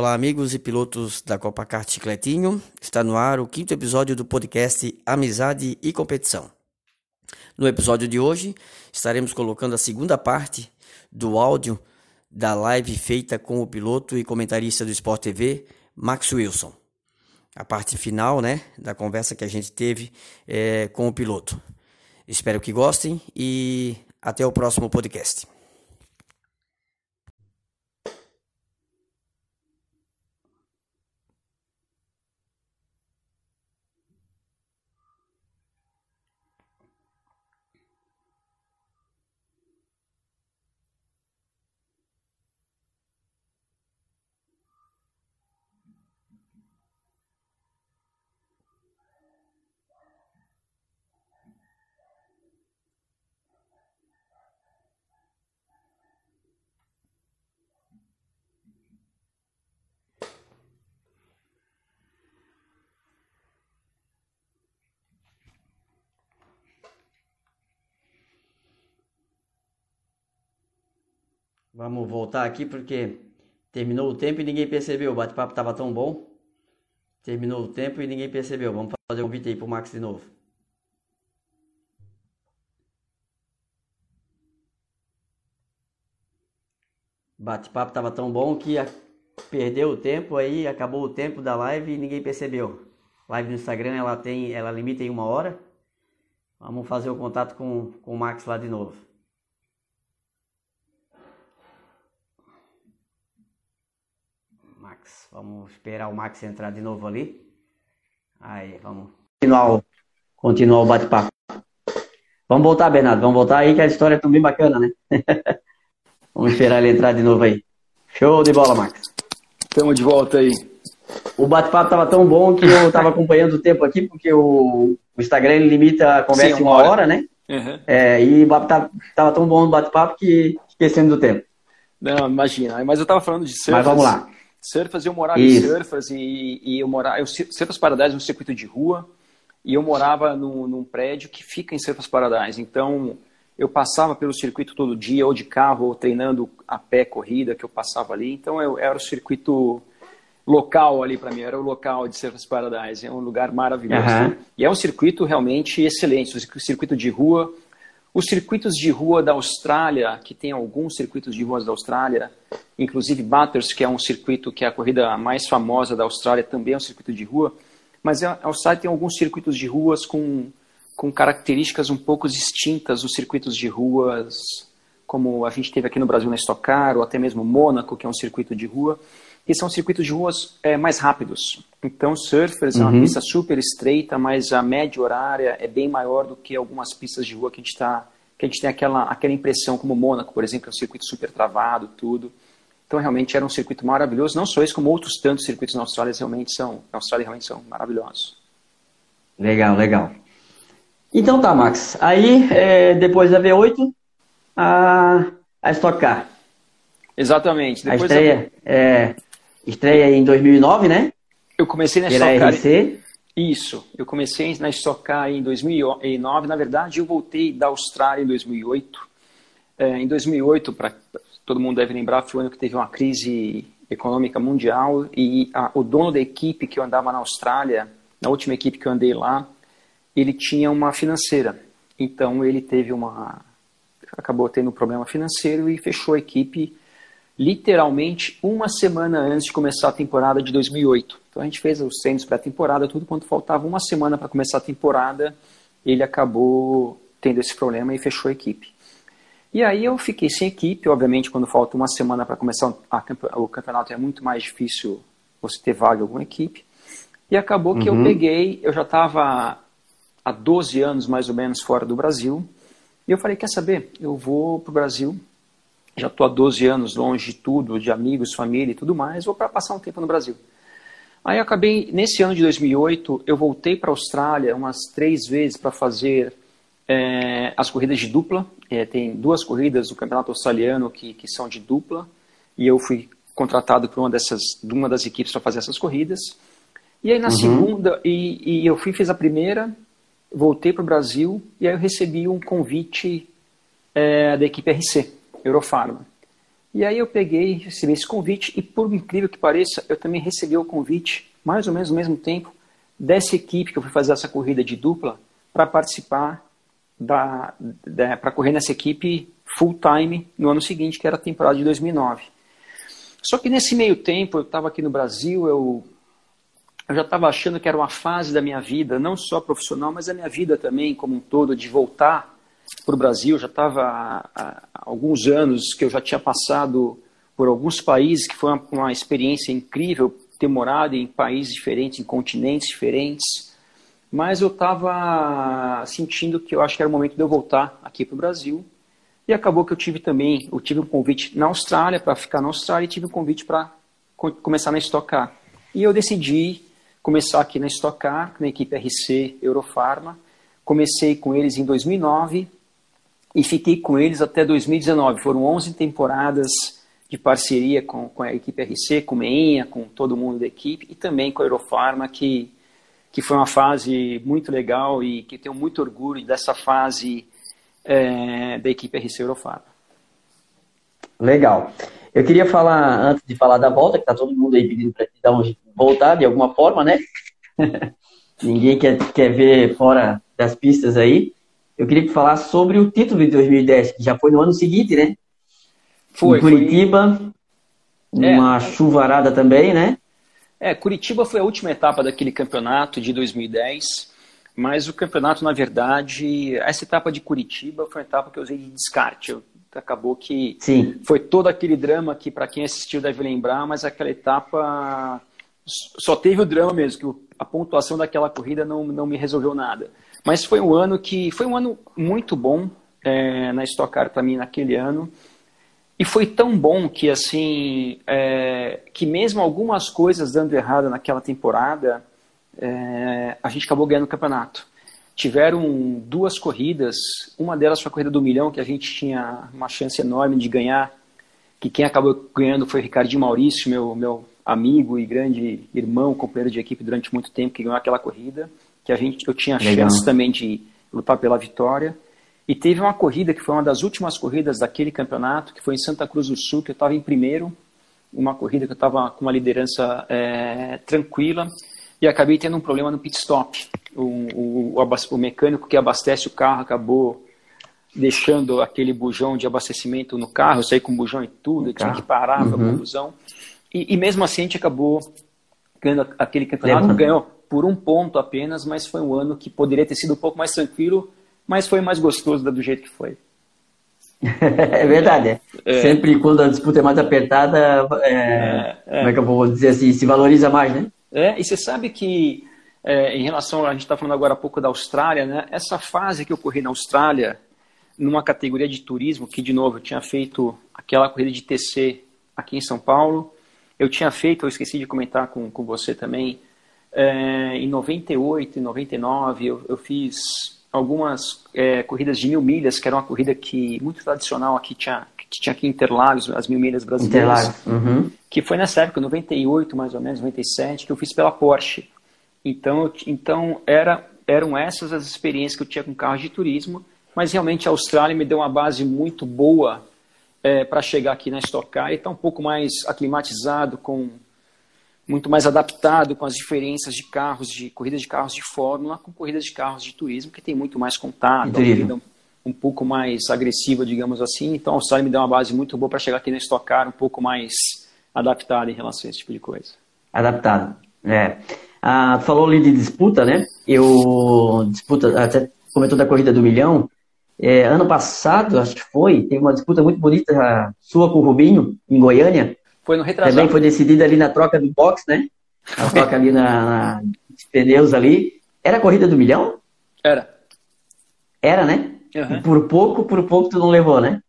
Olá, amigos e pilotos da Copa Kart Chicletinho. Está no ar o quinto episódio do podcast Amizade e Competição. No episódio de hoje, estaremos colocando a segunda parte do áudio da live feita com o piloto e comentarista do Sport TV, Max Wilson. A parte final, né, da conversa que a gente teve é, com o piloto. Espero que gostem e até o próximo podcast. Vamos voltar aqui porque terminou o tempo e ninguém percebeu. O bate-papo estava tão bom. Terminou o tempo e ninguém percebeu. Vamos fazer um convite aí pro Max de novo. Bate-papo estava tão bom que perdeu o tempo aí, acabou o tempo da live e ninguém percebeu. Live no Instagram ela tem, ela limita em uma hora. Vamos fazer o contato com, com o Max lá de novo. Max. Vamos esperar o Max entrar de novo ali. Aí, vamos continuar, continuar o bate-papo. Vamos voltar, Bernardo. Vamos voltar aí que a história é tão bem bacana, né? vamos esperar ele entrar de novo aí. Show de bola, Max. Estamos de volta aí. O bate-papo estava tão bom que eu estava acompanhando o tempo aqui, porque o, o Instagram limita a conversa Sim, em uma hora, hora né? Uhum. É, e estava tão bom o bate-papo que esquecendo do tempo. Não, imagina. Mas eu estava falando de surfers. Mas vamos lá surfers, eu morava Isso. em surfers e, e eu morava, eu, Surfers Paradise é um circuito de rua e eu morava no, num prédio que fica em Surfers Paradise, então eu passava pelo circuito todo dia, ou de carro, ou treinando a pé, corrida, que eu passava ali, então eu era o circuito local ali para mim, era o local de Surfers Paradise, é um lugar maravilhoso. Uhum. E é um circuito realmente excelente, o circuito de rua, os circuitos de rua da Austrália, que tem alguns circuitos de ruas da Austrália, inclusive Bathurst, que é um circuito que é a corrida mais famosa da Austrália, também é um circuito de rua, mas a Austrália tem alguns circuitos de ruas com, com características um pouco distintas dos circuitos de ruas como a gente teve aqui no Brasil na Stock Car, ou até mesmo Mônaco, que é um circuito de rua, que são circuitos de ruas é, mais rápidos. Então, Surfers uhum. é uma uhum. pista super estreita, mas a média horária é bem maior do que algumas pistas de rua que a gente tá, que a gente tem aquela, aquela impressão, como Mônaco, por exemplo, é um circuito super travado, tudo. Então, realmente era um circuito maravilhoso. Não só esse, como outros tantos circuitos na Austrália realmente são, na Austrália realmente são maravilhosos. Legal, legal. Então tá, Max. Aí, é, depois da V8, a, a Stock Car. Exatamente. Depois a estreia, da... é, Estreia em 2009, né? Eu comecei na Stock Car. RC. Isso, eu comecei na Stock Car em 2009. Na verdade, eu voltei da Austrália em 2008. É, em 2008, para todo mundo deve lembrar, foi o ano que teve uma crise econômica mundial e a, o dono da equipe que eu andava na Austrália, na última equipe que eu andei lá, ele tinha uma financeira. Então ele teve uma acabou tendo um problema financeiro e fechou a equipe literalmente uma semana antes de começar a temporada de 2008. Então a gente fez os treinos pré-temporada, tudo quanto faltava uma semana para começar a temporada, ele acabou tendo esse problema e fechou a equipe. E aí eu fiquei sem equipe, obviamente quando falta uma semana para começar a, o campeonato é muito mais difícil você ter vaga em alguma equipe. E acabou que uhum. eu peguei, eu já estava há 12 anos mais ou menos fora do Brasil, e eu falei, quer saber, eu vou para o Brasil, já estou há 12 anos longe de tudo, de amigos, família e tudo mais, vou para passar um tempo no Brasil. Aí eu acabei, nesse ano de 2008, eu voltei para a Austrália umas três vezes para fazer é, as corridas de dupla. É, tem duas corridas do Campeonato Australiano que, que são de dupla, e eu fui contratado por uma, dessas, de uma das equipes para fazer essas corridas. E aí na uhum. segunda, e, e eu fui, fiz a primeira, voltei para o Brasil, e aí eu recebi um convite é, da equipe RC. Eurofarma. E aí eu peguei, recebi esse convite e por incrível que pareça, eu também recebi o convite, mais ou menos no mesmo tempo, dessa equipe que eu fui fazer essa corrida de dupla para participar da, da para correr nessa equipe full time no ano seguinte, que era a temporada de 2009. Só que nesse meio tempo, eu estava aqui no Brasil, eu, eu já estava achando que era uma fase da minha vida, não só profissional, mas a minha vida também como um todo, de voltar para o Brasil. Já estava há, há alguns anos que eu já tinha passado por alguns países, que foi uma, uma experiência incrível ter morado em países diferentes, em continentes diferentes mas eu estava sentindo que eu acho que era o momento de eu voltar aqui para o Brasil. E acabou que eu tive também, eu tive um convite na Austrália para ficar na Austrália e tive um convite para começar na Stock Car. E eu decidi começar aqui na Stock Car, na equipe RC Eurofarma. Comecei com eles em 2009 e fiquei com eles até 2019. Foram 11 temporadas de parceria com, com a equipe RC, com o Meinha, com todo mundo da equipe e também com a Eurofarma, que que foi uma fase muito legal e que tenho muito orgulho dessa fase é, da equipe RC Eurofarma. Legal. Eu queria falar, antes de falar da volta, que está todo mundo aí pedindo para dar um voltar de alguma forma, né? Ninguém quer, quer ver fora das pistas aí. Eu queria falar sobre o título de 2010, que já foi no ano seguinte, né? Foi. Em Curitiba, foi... uma é. chuvarada também, né? É, Curitiba foi a última etapa daquele campeonato de 2010, mas o campeonato, na verdade, essa etapa de Curitiba foi uma etapa que eu usei de descarte. Eu, acabou que Sim. foi todo aquele drama que, para quem assistiu, deve lembrar, mas aquela etapa só teve o drama mesmo, que a pontuação daquela corrida não, não me resolveu nada. Mas foi um ano que foi um ano muito bom é, na Stock Car para mim naquele ano. E foi tão bom que, assim, é, que mesmo algumas coisas dando errado naquela temporada, é, a gente acabou ganhando o campeonato. Tiveram duas corridas, uma delas foi a corrida do milhão, que a gente tinha uma chance enorme de ganhar, que quem acabou ganhando foi o Ricardinho Maurício, meu, meu amigo e grande irmão, companheiro de equipe durante muito tempo, que ganhou aquela corrida, que a gente, eu tinha Legal. chance também de lutar pela vitória. E teve uma corrida que foi uma das últimas corridas daquele campeonato, que foi em Santa Cruz do Sul, que eu estava em primeiro, uma corrida que eu estava com uma liderança é, tranquila, e acabei tendo um problema no pit stop. O, o, o, o, mecânico que abastece o carro acabou deixando aquele bujão de abastecimento no carro, eu saí com bujão e tudo, eu tinha que parar uhum. a confusão. E, e, mesmo assim a gente acabou ganhando aquele campeonato, ganhou por um ponto apenas, mas foi um ano que poderia ter sido um pouco mais tranquilo, mas foi mais gostoso do jeito que foi. é verdade. É. É. Sempre quando a disputa é mais apertada, é, é, é, como é que eu vou dizer assim, se valoriza mais, né? É, e você sabe que é, em relação, a gente está falando agora há pouco da Austrália, né? Essa fase que eu corri na Austrália, numa categoria de turismo, que de novo eu tinha feito aquela corrida de TC aqui em São Paulo, eu tinha feito, eu esqueci de comentar com, com você também, é, em 98 e 99 eu, eu fiz algumas é, corridas de mil milhas, que era uma corrida que muito tradicional aqui tinha, que tinha aqui em Interlagos, as mil milhas brasileiras. Interlagos. Uhum. Que foi nessa época, 98 mais ou menos, 97, que eu fiz pela Porsche. Então, então era, eram essas as experiências que eu tinha com carros de turismo, mas realmente a Austrália me deu uma base muito boa é, para chegar aqui na Stock Car e estar tá um pouco mais aclimatizado com muito mais adaptado com as diferenças de carros, de corridas de carros de fórmula com corridas de carros de turismo, que tem muito mais contato, corrida um, pouco mais agressiva, digamos assim. Então, a Austrália me deu uma base muito boa para chegar aqui na Stock Car um pouco mais adaptado em relação a esse tipo de coisa. Adaptado, é. Ah, falou ali de disputa, né? Eu disputa, até comentou da corrida do milhão. É, ano passado, acho que foi, teve uma disputa muito bonita sua com o Rubinho, em Goiânia. Foi no retrasado. Também foi decidida ali na troca do box, né? A troca ali na, na pneus ali. Era a corrida do milhão? Era. Era, né? Uhum. Por pouco, por pouco tu não levou, né?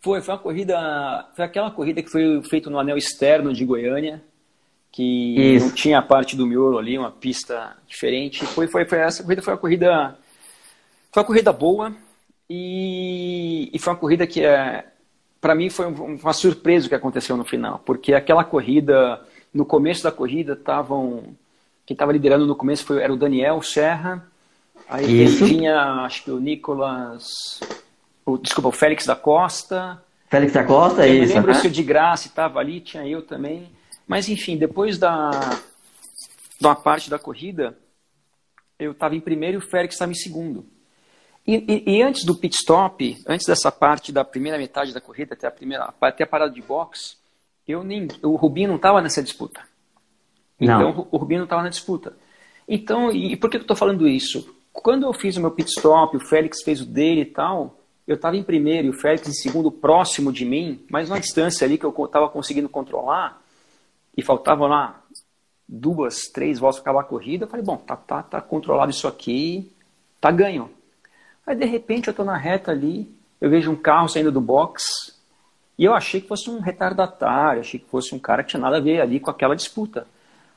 Foi, foi uma corrida, foi aquela corrida que foi feita no anel externo de Goiânia, que Isso. não tinha a parte do miolo ali, uma pista diferente. Foi, foi, foi essa corrida foi uma corrida, foi uma corrida boa e, e foi uma corrida que é para mim foi uma surpresa o que aconteceu no final, porque aquela corrida, no começo da corrida, estavam. Quem estava liderando no começo foi, era o Daniel Serra, aí Isso. tinha, acho que o Nicolas. O, desculpa, o Félix da Costa, Félix Acosta, é isso. Eu lembro né? se o de graça estava ali, tinha eu também. Mas enfim, depois da, da parte da corrida, eu estava em primeiro e o Félix estava em segundo. E, e, e, antes do pit stop, antes dessa parte da primeira metade da corrida, até a, primeira, até a parada de box, eu nem, o Rubinho não estava nessa disputa. Então, não. o Rubinho não estava na disputa. Então, e por que eu estou falando isso? Quando eu fiz o meu pit stop, o Félix fez o dele e tal, eu estava em primeiro e o Félix em segundo, próximo de mim, mas numa distância ali que eu estava conseguindo controlar, e faltavam lá duas, três voltas para acabar a corrida, eu falei, bom, tá, tá, tá controlado isso aqui, tá ganho. Aí de repente eu estou na reta ali, eu vejo um carro saindo do box, e eu achei que fosse um retardatário, achei que fosse um cara que tinha nada a ver ali com aquela disputa.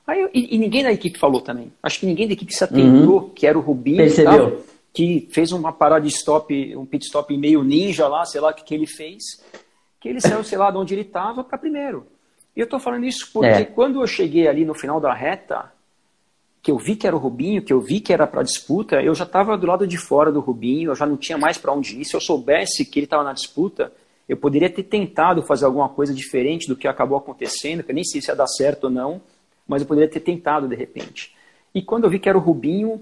Aí, e, e, ninguém da equipe falou também. Acho que ninguém da equipe se atentou, uhum. que era o Rubinho. Percebeu. Tal, que fez uma parada de stop, um pit stop meio ninja lá, sei lá o que, que ele fez. Que ele saiu, sei lá, de onde ele estava para primeiro. E eu estou falando isso porque é. quando eu cheguei ali no final da reta, que eu vi que era o Rubinho, que eu vi que era para disputa, eu já estava do lado de fora do Rubinho, eu já não tinha mais para onde ir. Se eu soubesse que ele estava na disputa, eu poderia ter tentado fazer alguma coisa diferente do que acabou acontecendo, que eu nem sei se ia dar certo ou não, mas eu poderia ter tentado de repente. E quando eu vi que era o Rubinho,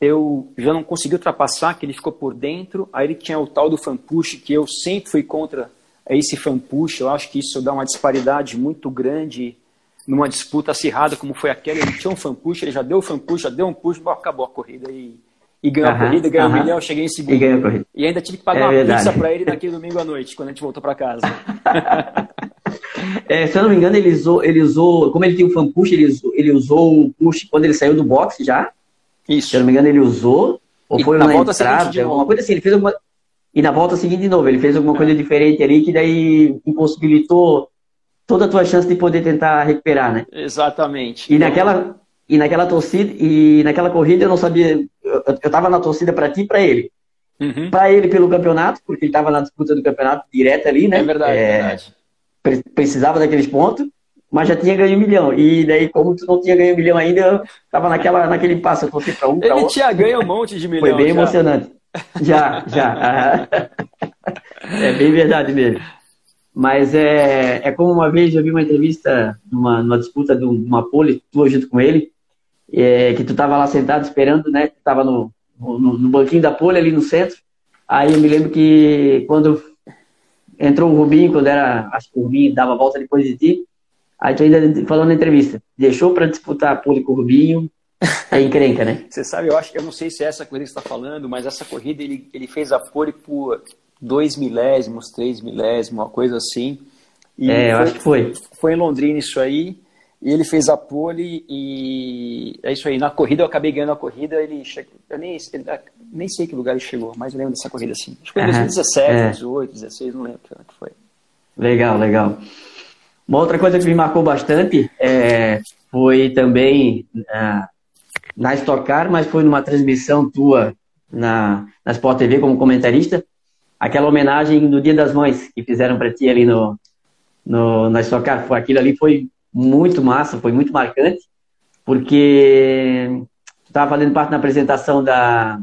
eu já não consegui ultrapassar, que ele ficou por dentro. Aí ele tinha o tal do fan push, que eu sempre fui contra esse fan push. Eu acho que isso dá uma disparidade muito grande numa disputa acirrada como foi aquela. Ele tinha um fan push, ele já deu o fan push, já deu um push, acabou a corrida e, e ganhou uh -huh, a corrida, ganhou uh -huh. um milhão, cheguei em segundo. E, e ainda tive que pagar é uma verdade. pizza para ele naquele domingo à noite, quando a gente voltou para casa. É, se eu não me engano, ele usou, ele usou, como ele tinha o fan push, ele usou, ele usou o push quando ele saiu do boxe já. Isso. Se eu não me engano, ele usou, ou e foi na volta entrada, alguma coisa assim, ele fez alguma... E na volta seguinte de novo, ele fez alguma coisa diferente ali que daí impossibilitou toda a tua chance de poder tentar recuperar, né? Exatamente. E naquela, e naquela torcida, e naquela corrida eu não sabia, eu, eu tava na torcida para ti e para ele. Uhum. Para ele pelo campeonato, porque ele tava na disputa do campeonato direto ali, né? É verdade, é, verdade precisava daqueles pontos, mas já tinha ganho um milhão. E daí, como tu não tinha ganho um milhão ainda, eu tava naquela, naquele passo, eu torci para um, outro. Ele tinha ganho um monte de milhão. Foi bem já. emocionante. Já, já. é bem verdade mesmo. Mas é, é como uma vez eu vi uma entrevista numa, numa disputa de uma pole, tu junto com ele, é, que tu tava lá sentado esperando, né? Tu tava no, no, no banquinho da pole ali no centro. Aí eu me lembro que quando entrou o Rubinho, quando era, acho que o Rubinho dava a volta depois de ti. Aí tu ainda falou na entrevista, deixou para disputar a pole com o Rubinho, é encrenca, né? Você sabe, eu acho, eu não sei se é essa corrida que está falando, mas essa corrida ele, ele fez a pole por dois milésimos, três milésimos, uma coisa assim. E é, eu foi, acho que foi. Foi em Londrina isso aí. E ele fez a pole e é isso aí. Na corrida eu acabei ganhando a corrida. Ele chegou, eu nem, ele, nem sei que lugar ele chegou, mas eu lembro dessa corrida assim. Acho que foi em 2017, é. 2018, 2016, não lembro que foi. Legal, legal. Uma outra coisa que me marcou bastante é, foi também uh, na Stock Car, mas foi numa transmissão tua na, na Sport TV como comentarista, aquela homenagem no Dia das Mães que fizeram para ti ali no, no, na Stock Car. Aquilo ali foi muito massa, foi muito marcante, porque estava fazendo parte da apresentação da.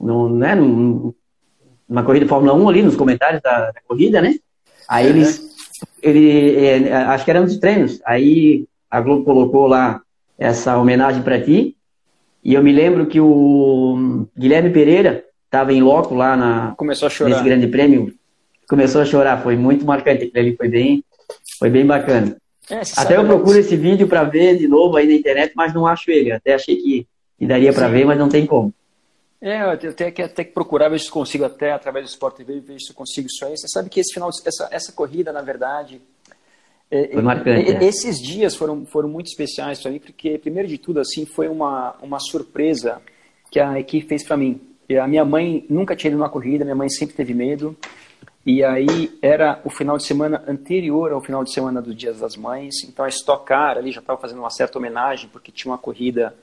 No, né, numa corrida de Fórmula 1 ali, nos comentários da, da corrida, né? Aí eles. Ele, é, acho que era um dos treinos. Aí a Globo colocou lá essa homenagem para ti. E eu me lembro que o Guilherme Pereira estava em loco lá na, Começou a chorar. nesse grande prêmio. Começou a chorar, foi muito marcante. Aquilo ali foi bem, foi bem bacana. É, Até eu procuro esse vídeo para ver de novo aí na internet, mas não acho ele. Até achei que, que daria para ver, mas não tem como. É, eu tenho que, até que procurar ver se consigo até através do Sport TV ver se consigo isso aí. Você sabe que esse final, essa, essa corrida, na verdade, é, foi marcante, é, esses dias foram, foram muito especiais para mim, porque primeiro de tudo assim foi uma, uma surpresa que a equipe fez para mim. A minha mãe nunca tinha ido numa corrida, minha mãe sempre teve medo. E aí era o final de semana anterior ao final de semana dos Dias das Mães. Então a Stock Car ali já estava fazendo uma certa homenagem, porque tinha uma corrida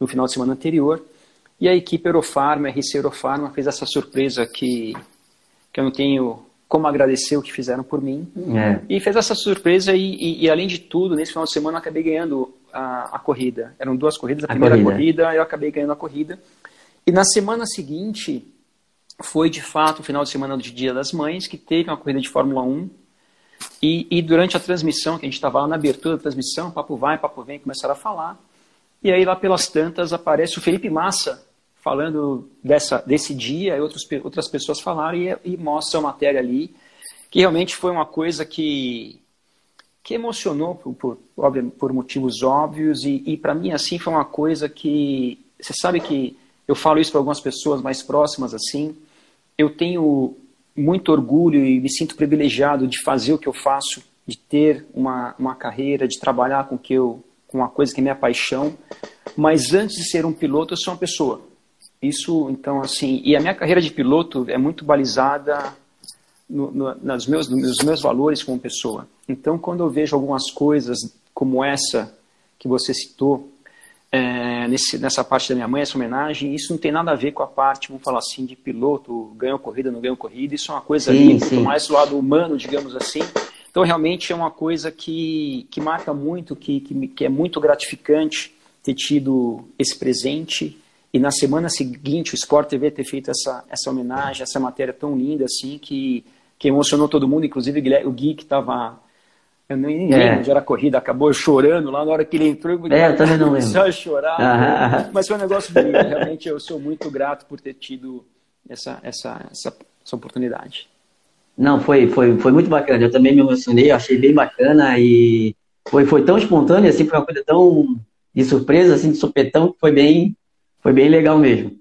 no final de semana anterior. E a equipe Eurofarma, a RC Eurofarma, fez essa surpresa que, que eu não tenho como agradecer o que fizeram por mim. É. E fez essa surpresa e, e, e, além de tudo, nesse final de semana eu acabei ganhando a, a corrida. Eram duas corridas, a, a primeira corrida. corrida eu acabei ganhando a corrida. E na semana seguinte foi de fato o final de semana do Dia das Mães, que teve uma corrida de Fórmula 1. E, e durante a transmissão, que a gente estava lá na abertura da transmissão, papo vai, papo vem, começaram a falar. E aí lá pelas tantas aparece o Felipe Massa falando dessa, desse dia, e outros, outras pessoas falaram e, e mostra a matéria ali, que realmente foi uma coisa que, que emocionou por, por, por motivos óbvios e, e para mim assim foi uma coisa que você sabe que eu falo isso para algumas pessoas mais próximas assim eu tenho muito orgulho e me sinto privilegiado de fazer o que eu faço, de ter uma, uma carreira, de trabalhar com que eu com uma coisa que é minha paixão. Mas antes de ser um piloto, eu sou uma pessoa. Isso, então, assim, e a minha carreira de piloto é muito balizada no, no, meus, nos meus valores como pessoa. Então, quando eu vejo algumas coisas como essa que você citou, é, nesse, nessa parte da minha mãe, essa homenagem, isso não tem nada a ver com a parte, vamos falar assim, de piloto, ganhou corrida, não ganhou corrida, isso é uma coisa sim, ali, sim. mais do lado humano, digamos assim. Então, realmente é uma coisa que, que marca muito, que, que, que é muito gratificante ter tido esse presente e na semana seguinte o Sport TV ter feito essa, essa homenagem, essa matéria tão linda assim, que, que emocionou todo mundo, inclusive o Gui que estava eu nem é. lembro onde era a corrida, acabou chorando lá na hora que ele entrou. É, eu também não lembro. A chorar. Mas foi um negócio bonito. Realmente eu sou muito grato por ter tido essa, essa, essa, essa oportunidade. Não, foi, foi, foi muito bacana. Eu também me emocionei, achei bem bacana e foi, foi tão espontâneo, assim, foi uma coisa tão de surpresa, assim, de supetão, que foi bem, foi bem legal mesmo.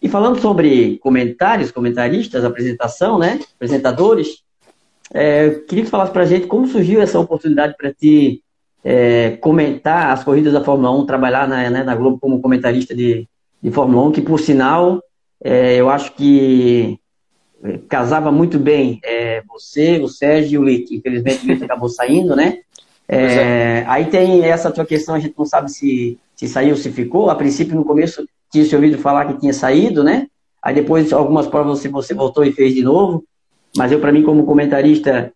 E falando sobre comentários, comentaristas, apresentação, né? Apresentadores, é, queria que falasse para a gente como surgiu essa oportunidade para ti é, comentar as corridas da Fórmula 1, trabalhar na, né, na Globo como comentarista de, de Fórmula 1, que por sinal é, eu acho que é, casava muito bem é, você, o Sérgio e o Lick. Infelizmente o Lick acabou saindo, né? É, aí tem essa tua questão, a gente não sabe se, se saiu ou se ficou. A princípio, no começo, tinha se ouvido falar que tinha saído, né? Aí depois, algumas provas, você, você voltou e fez de novo. Mas eu, para mim, como comentarista,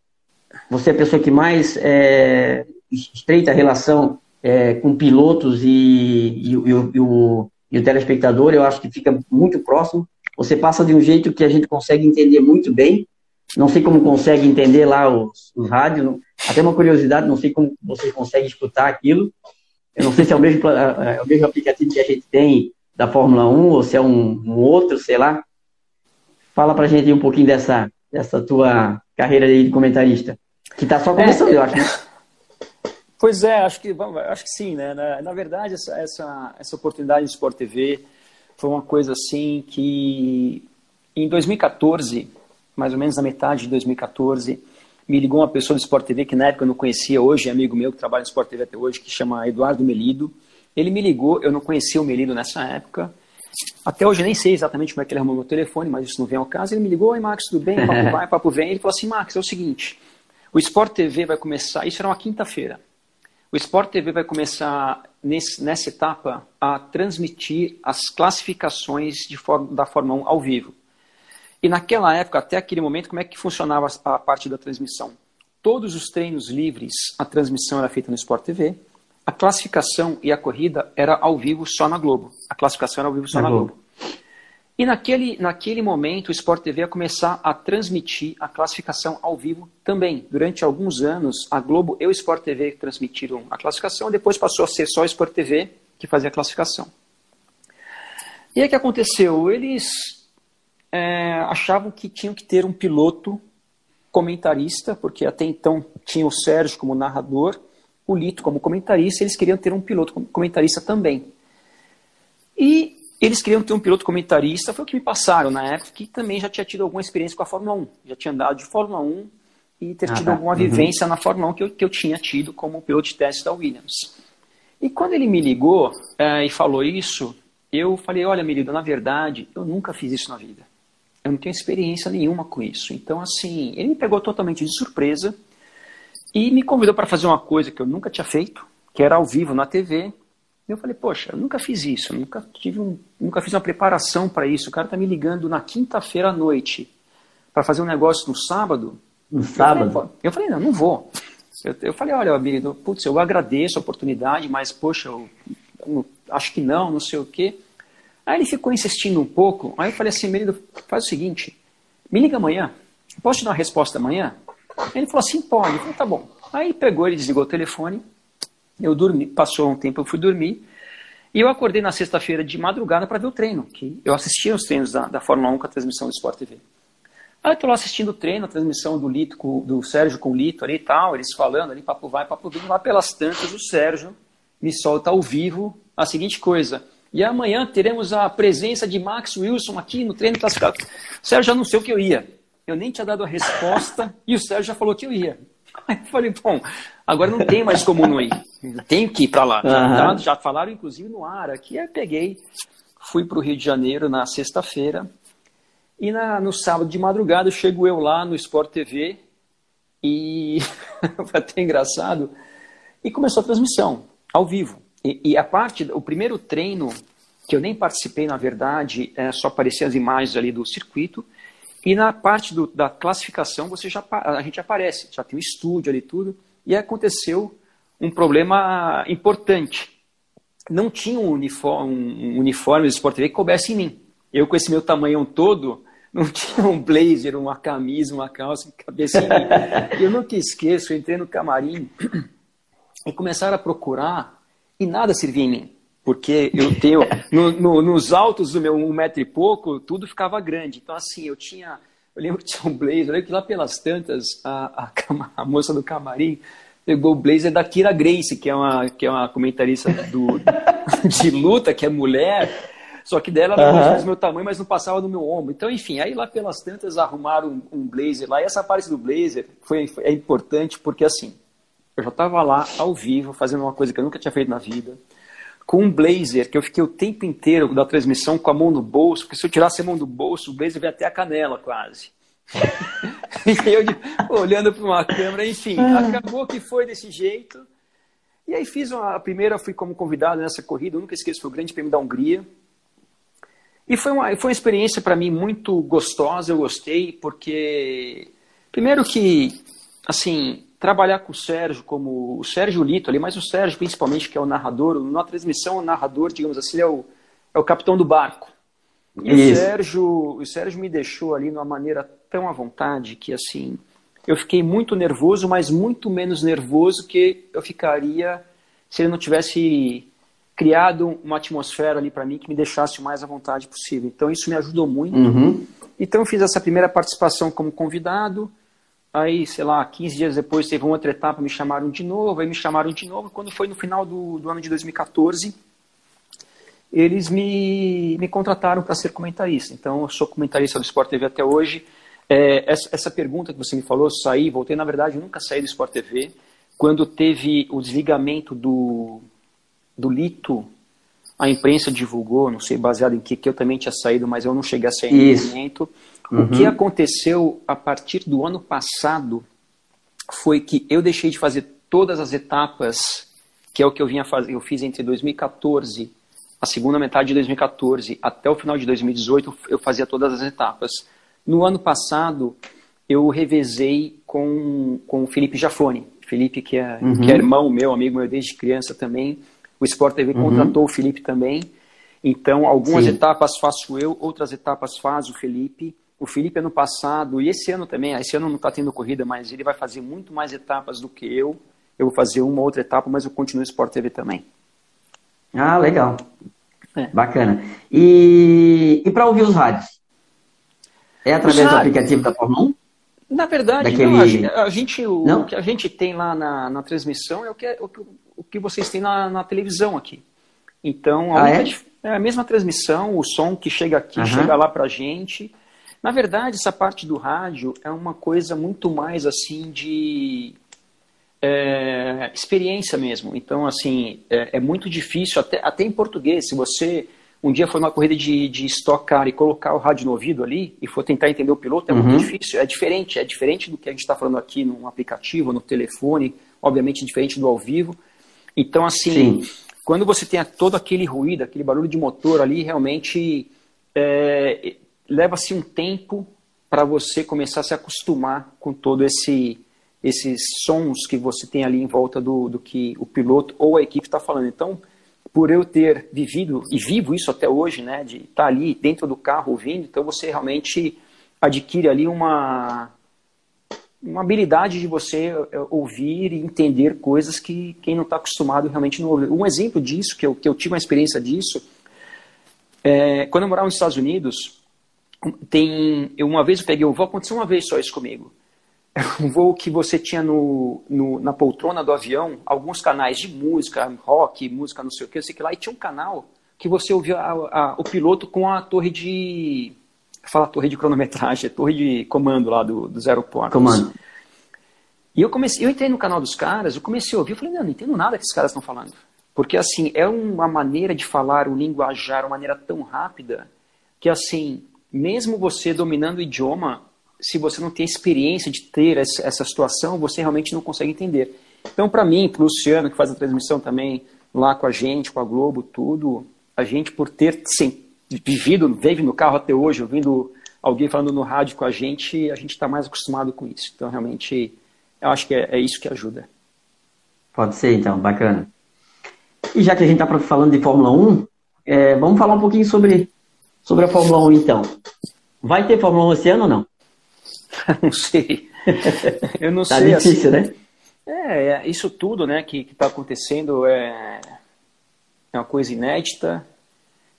você é a pessoa que mais é, estreita a relação é, com pilotos e, e, e, o, e, o, e o telespectador, eu acho que fica muito próximo. Você passa de um jeito que a gente consegue entender muito bem. Não sei como consegue entender lá os, os rádios. Até uma curiosidade, não sei como você consegue escutar aquilo. Eu não sei se é o mesmo, é, é o mesmo aplicativo que a gente tem da Fórmula 1 ou se é um, um outro, sei lá. Fala pra gente um pouquinho dessa, dessa tua carreira de comentarista? Que está só começando, é, eu acho, né? Pois é, acho que, acho que sim, né? Na, na verdade, essa, essa, essa oportunidade de Sport TV foi uma coisa assim que em 2014, mais ou menos na metade de 2014, me ligou uma pessoa do Sport TV que na época eu não conhecia, hoje é amigo meu que trabalha no Sport TV até hoje, que chama Eduardo Melido. Ele me ligou, eu não conhecia o Melido nessa época, até hoje nem sei exatamente como é que ele arrumou meu telefone, mas isso não vem ao caso. Ele me ligou, oi Max, tudo bem? Papo vai, papo vem. Ele falou assim, Max, é o seguinte, o Sport TV vai começar, isso era uma quinta-feira, o Sport TV vai começar nesse, nessa etapa a transmitir as classificações de da Fórmula 1 ao vivo. E naquela época, até aquele momento, como é que funcionava a parte da transmissão? Todos os treinos livres, a transmissão era feita no Sport TV, a classificação e a corrida era ao vivo só na Globo. A classificação era ao vivo só na, na Globo. Globo. E naquele, naquele momento o Sport TV ia começar a transmitir a classificação ao vivo também. Durante alguns anos, a Globo e o Sport TV transmitiram a classificação, depois passou a ser só o Sport TV que fazia a classificação. E aí o que aconteceu? Eles é, achavam que tinham que ter um piloto comentarista, porque até então tinha o Sérgio como narrador, o Lito como comentarista, eles queriam ter um piloto comentarista também. E eles queriam ter um piloto comentarista, foi o que me passaram na época, que também já tinha tido alguma experiência com a Fórmula 1. Já tinha andado de Fórmula 1 e ter ah, tido tá. alguma uhum. vivência na Fórmula 1 que eu, que eu tinha tido como piloto de teste da Williams. E quando ele me ligou é, e falou isso, eu falei, olha, Merido, na verdade, eu nunca fiz isso na vida. Eu não tenho experiência nenhuma com isso. Então, assim, ele me pegou totalmente de surpresa e me convidou para fazer uma coisa que eu nunca tinha feito, que era ao vivo na TV. E eu falei, poxa, eu nunca fiz isso, nunca tive um, nunca fiz uma preparação para isso. O cara tá me ligando na quinta-feira à noite para fazer um negócio no sábado. No sábado? Eu falei, eu falei não, não vou. Eu, eu falei, olha, amigo, putz, eu agradeço a oportunidade, mas poxa, eu, eu acho que não, não sei o quê. Aí ele ficou insistindo um pouco, aí eu falei assim, Merido, faz o seguinte, me liga amanhã, posso te dar uma resposta amanhã? Ele falou assim, pode. Falei, tá bom. Aí pegou, ele desligou o telefone, eu dormi, passou um tempo, eu fui dormir, e eu acordei na sexta-feira de madrugada para ver o treino, que eu assistia os treinos da, da Fórmula 1 com a transmissão do Sport TV. Aí eu tô lá assistindo o treino, a transmissão do Lito, com, do Sérgio com o Lito ali e tal, eles falando ali, papo vai, papo vem, lá pelas tantas, o Sérgio me solta ao vivo a seguinte coisa. E amanhã teremos a presença de Max Wilson aqui no treino classificado. O Sérgio o que eu ia. Eu nem tinha dado a resposta e o Sérgio já falou que eu ia. Aí eu falei, bom, agora não tem mais como não ir. Tenho que ir para lá. Uhum. Já, já, falaram, inclusive, no ar aqui. Aí peguei, fui para o Rio de Janeiro na sexta-feira. E na, no sábado de madrugada chego eu lá no Sport TV e foi até engraçado. E começou a transmissão, ao vivo. E, e, a parte, o primeiro treino, que eu nem participei na verdade, é, só apareciam as imagens ali do circuito. E na parte do, da classificação, você já, a gente aparece, já tem o estúdio ali tudo. E aconteceu um problema importante. Não tinha um uniforme, um uniforme do Sport TV que coubesse em mim. Eu, com esse meu tamanhão todo, não tinha um blazer, uma camisa, uma calça que cabesse em mim. eu nunca esqueço, eu entrei no camarim e começaram a procurar e nada servia em mim porque eu tenho no, no, nos altos do meu um metro e pouco tudo ficava grande. Então assim eu tinha eu lembro que tinha um blazer eu lembro que lá pelas tantas a, a, a moça do camarim pegou o blazer da Kira Grace que é uma que é uma comentarista do, de luta que é mulher só que dela não uhum. do meu tamanho mas não passava do meu ombro. Então enfim aí lá pelas tantas arrumaram um, um blazer lá. E essa parte do blazer foi, foi é importante porque assim eu já estava lá ao vivo fazendo uma coisa que eu nunca tinha feito na vida com um blazer que eu fiquei o tempo inteiro da transmissão com a mão no bolso, porque se eu tirasse a mão do bolso, o blazer veio até a canela quase. e eu olhando para uma câmera, enfim, acabou que foi desse jeito. E aí fiz uma, a primeira, fui como convidado nessa corrida, eu nunca esqueço, foi o Grande Prêmio da Hungria. E foi uma, foi uma experiência para mim muito gostosa, eu gostei, porque primeiro que, assim, trabalhar com o Sérgio, como o Sérgio Lito ali, mas o Sérgio principalmente, que é o narrador, na transmissão o narrador, digamos assim, é o, é o capitão do barco. E o Sérgio, o Sérgio me deixou ali de uma maneira tão à vontade que assim, eu fiquei muito nervoso, mas muito menos nervoso que eu ficaria se ele não tivesse criado uma atmosfera ali para mim que me deixasse o mais à vontade possível. Então isso me ajudou muito. Uhum. Então eu fiz essa primeira participação como convidado. Aí, sei lá, 15 dias depois teve uma outra etapa, me chamaram de novo, aí me chamaram de novo. Quando foi no final do, do ano de 2014, eles me, me contrataram para ser comentarista. Então, eu sou comentarista do Sport TV até hoje. É, essa, essa, pergunta que você me falou, saí, voltei, na verdade, eu nunca saí do Sport TV. Quando teve o desligamento do, do Lito, a imprensa divulgou, não sei baseado em que, que eu também tinha saído, mas eu não cheguei a sair no momento. Uhum. O que uhum. aconteceu a partir do ano passado foi que eu deixei de fazer todas as etapas, que é o que eu vinha fazer, eu fiz entre 2014, a segunda metade de 2014 até o final de 2018, eu fazia todas as etapas. No ano passado, eu revezei com, com o Felipe Jafone. Felipe, que é, uhum. que é irmão meu, amigo meu desde criança também. O Sport TV uhum. contratou o Felipe também. Então, algumas Sim. etapas faço eu, outras etapas faz o Felipe. O Felipe ano passado, e esse ano também, esse ano não está tendo corrida, mas ele vai fazer muito mais etapas do que eu. Eu vou fazer uma outra etapa, mas eu continuo no Sport TV também. Ah, legal. É. Bacana. E, e para ouvir os rádios? É através do aplicativo da Fórmula 1? Na verdade, Daquele... não, a gente, o, não? que a gente tem lá na, na transmissão é o que, é, o, o que vocês têm na, na televisão aqui. Então, a, ah, é? é? a mesma transmissão, o som que chega aqui, uhum. chega lá para a gente. Na verdade, essa parte do rádio é uma coisa muito mais assim de é, experiência mesmo. Então, assim, é, é, muito difícil, até, até em português, se você um dia for numa corrida de, de Stock Car e colocar o rádio no ouvido ali e for tentar entender o piloto, é uhum. muito difícil. É diferente, é diferente do que a gente está falando aqui no aplicativo, no telefone, obviamente diferente do ao vivo. Então, assim, Sim. quando você tem todo aquele ruído, aquele barulho de motor ali, realmente é, leva-se um tempo para você começar a se acostumar com todo esse esses sons que você tem ali em volta do, do que o piloto ou a equipe está falando. Então, por eu ter vivido e vivo isso até hoje, né, de estar tá ali dentro do carro ouvindo, então você realmente adquire ali uma uma habilidade de você é, ouvir e entender coisas que quem não está acostumado realmente não ouve. Um exemplo disso, que eu, que eu tive uma experiência disso, é, quando eu morava nos Estados Unidos, tem, eu, uma vez eu peguei um voo, aconteceu uma vez só isso comigo. Um voo que você tinha no, no, na poltrona do avião alguns canais de música, rock, música não sei o que, sei que lá, e tinha um canal que você ouvia a, a, o piloto com a torre de fala torre de cronometragem, é torre de comando lá do, dos aeroportos. Comando. E eu comecei, eu entrei no canal dos caras, eu comecei a ouvir, eu falei, não, não entendo nada que esses caras estão falando. Porque, assim, é uma maneira de falar, um linguajar, uma maneira tão rápida, que, assim, mesmo você dominando o idioma, se você não tem experiência de ter essa situação, você realmente não consegue entender. Então, para mim, para o Luciano, que faz a transmissão também lá com a gente, com a Globo, tudo, a gente, por ter sim, vivido, vive no carro até hoje, ouvindo alguém falando no rádio com a gente, a gente está mais acostumado com isso. Então, realmente, eu acho que é, é isso que ajuda. Pode ser, então, bacana. E já que a gente está falando de Fórmula 1, é, vamos falar um pouquinho sobre, sobre a Fórmula 1, então. Vai ter Fórmula 1 esse ano ou não? não sei. Eu não tá sei. Tá difícil, assim, né? É, é, isso tudo né, que está acontecendo é, é uma coisa inédita,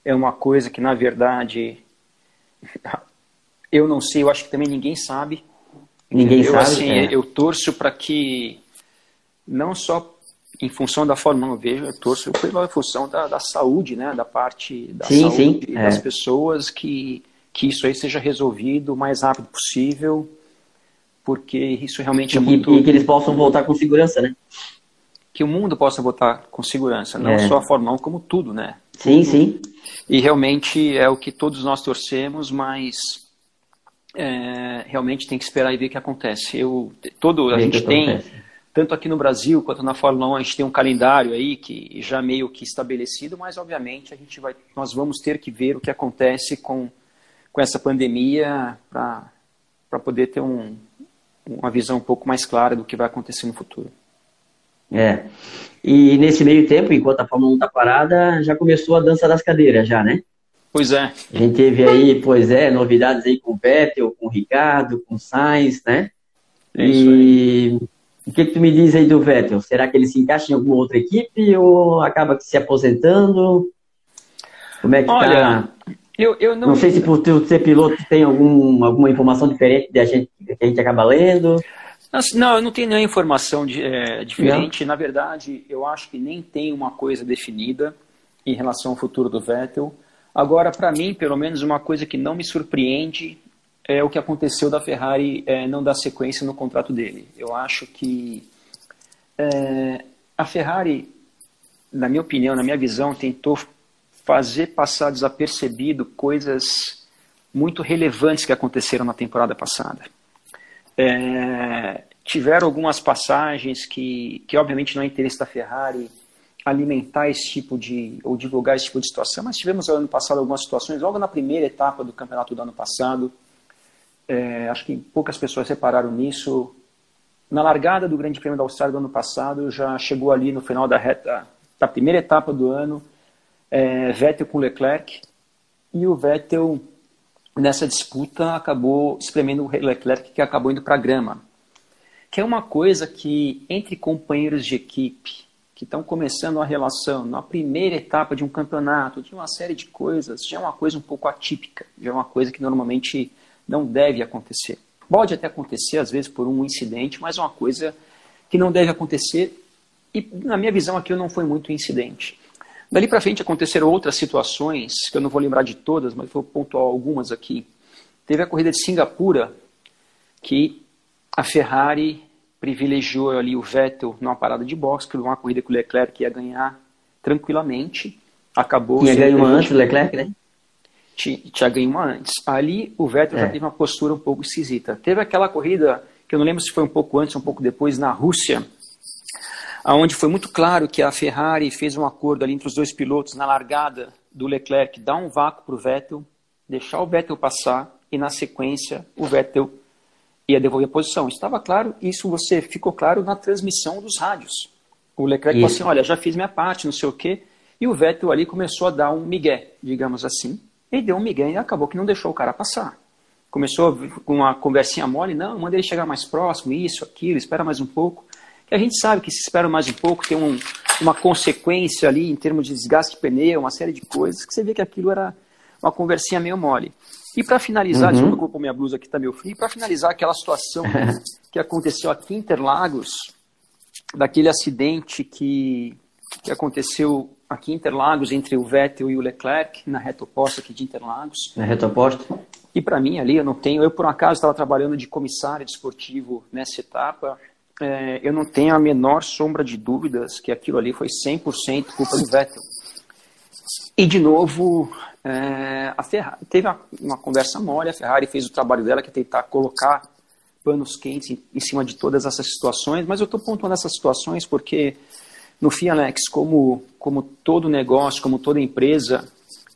é uma coisa que, na verdade, eu não sei, eu acho que também ninguém sabe. Ninguém eu, sabe. Assim, é. Eu torço para que, não só em função da Fórmula 1, eu vejo, eu torço pela função da, da saúde, né, da parte da sim, saúde sim, das é. pessoas, que, que isso aí seja resolvido o mais rápido possível, porque isso realmente e é muito... E que eles possam voltar com segurança, né? Que o mundo possa voltar com segurança, não É. só a Fórmula 1, como tudo, né? Sim, sim. E realmente é o que todos nós torcemos, mas é, realmente tem que esperar e ver o que acontece. Eu, todo, a gente tem, acontece. Tanto aqui no Brasil quanto na Fórmula 1, a gente tem um calendário aí que já meio que estabelecido, mas obviamente a gente vai, nós vamos ter que ver o que acontece com, com essa pandemia para poder ter um, uma visão um pouco mais clara do que vai acontecer no futuro. É. E nesse meio tempo, enquanto a Fórmula 1 tá parada, já começou a dança das cadeiras, já, né? Pois é. A gente teve aí, pois é, novidades aí com o Vettel, com o Ricardo, com o Sainz, né? É isso e o que, que tu me diz aí do Vettel? Será que ele se encaixa em alguma outra equipe ou acaba se aposentando? Como é que Olha, tá? Eu, eu não, Não sei se por tu ser piloto tem algum, alguma informação diferente da gente, que a gente acaba lendo. Não, eu não tenho nenhuma informação de, é, diferente. Na verdade, eu acho que nem tem uma coisa definida em relação ao futuro do Vettel. Agora, para mim, pelo menos, uma coisa que não me surpreende é o que aconteceu da Ferrari é, não dar sequência no contrato dele. Eu acho que é, a Ferrari, na minha opinião, na minha visão, tentou fazer passar desapercebido coisas muito relevantes que aconteceram na temporada passada. É, tiveram algumas passagens que, que obviamente não é interesse da Ferrari alimentar esse tipo de, ou divulgar esse tipo de situação, mas tivemos ano passado algumas situações, logo na primeira etapa do campeonato do ano passado, é, acho que poucas pessoas repararam nisso, na largada do Grande Prêmio da Austrália do ano passado, já chegou ali no final da reta, da primeira etapa do ano, é, Vettel com Leclerc, e o Vettel nessa disputa acabou espremendo o Leclerc que acabou indo para a grama. Que é uma coisa que entre companheiros de equipe que estão começando a relação na primeira etapa de um campeonato, de uma série de coisas, já é uma coisa um pouco atípica, já é uma coisa que normalmente não deve acontecer. Pode até acontecer às vezes por um incidente, mas é uma coisa que não deve acontecer e na minha visão aquilo não foi muito incidente. Dali para frente aconteceram outras situações, que eu não vou lembrar de todas, mas vou pontuar algumas aqui. Teve a corrida de Singapura, que a Ferrari privilegiou ali o Vettel numa parada de boxe, por uma corrida que o Leclerc ia ganhar tranquilamente. Acabou. Ganho uma antes do Leclerc, né? Tinha, ganho uma antes. Ali o Vettel É. já teve uma postura um pouco esquisita. Teve aquela corrida, que eu não lembro se foi um pouco antes ou um pouco depois, na Rússia, onde foi muito claro que a Ferrari fez um acordo ali entre os dois pilotos na largada do Leclerc, dar um vácuo para o Vettel, deixar o Vettel passar e na sequência o Vettel ia devolver a posição. Estava claro, isso você ficou claro na transmissão dos rádios. O Leclerc falou Isso. assim, olha, já fiz minha parte, não sei o quê. E o Vettel ali começou a dar um migué, digamos assim. Ele deu um migué e acabou que não deixou o cara passar. Começou com uma conversinha mole, não, manda ele chegar mais próximo, isso, aquilo, espera mais um pouco. E a gente sabe que se espera mais um pouco, tem um, uma consequência ali em termos de desgaste de pneu, uma série de coisas, que você vê que aquilo era uma conversinha meio mole. E para finalizar, uhum. desculpa que minha blusa aqui está meio frio, para finalizar aquela situação que aconteceu aqui em Interlagos, daquele acidente que, que aconteceu aqui em Interlagos entre o Vettel e o Leclerc, na reta oposta aqui de Interlagos. Na reta oposta? E para mim ali, eu não tenho, eu por um acaso estava trabalhando de comissário desportivo nessa etapa, é, eu não tenho a menor sombra de dúvidas que aquilo ali foi 100% culpa do Vettel. E de novo, é, a Ferrari teve uma, uma, conversa mole, a Ferrari fez o trabalho dela, que é tentar colocar panos quentes em, em cima de todas essas situações, mas eu estou pontuando essas situações porque no fim, Alex, como, como todo negócio, como toda empresa,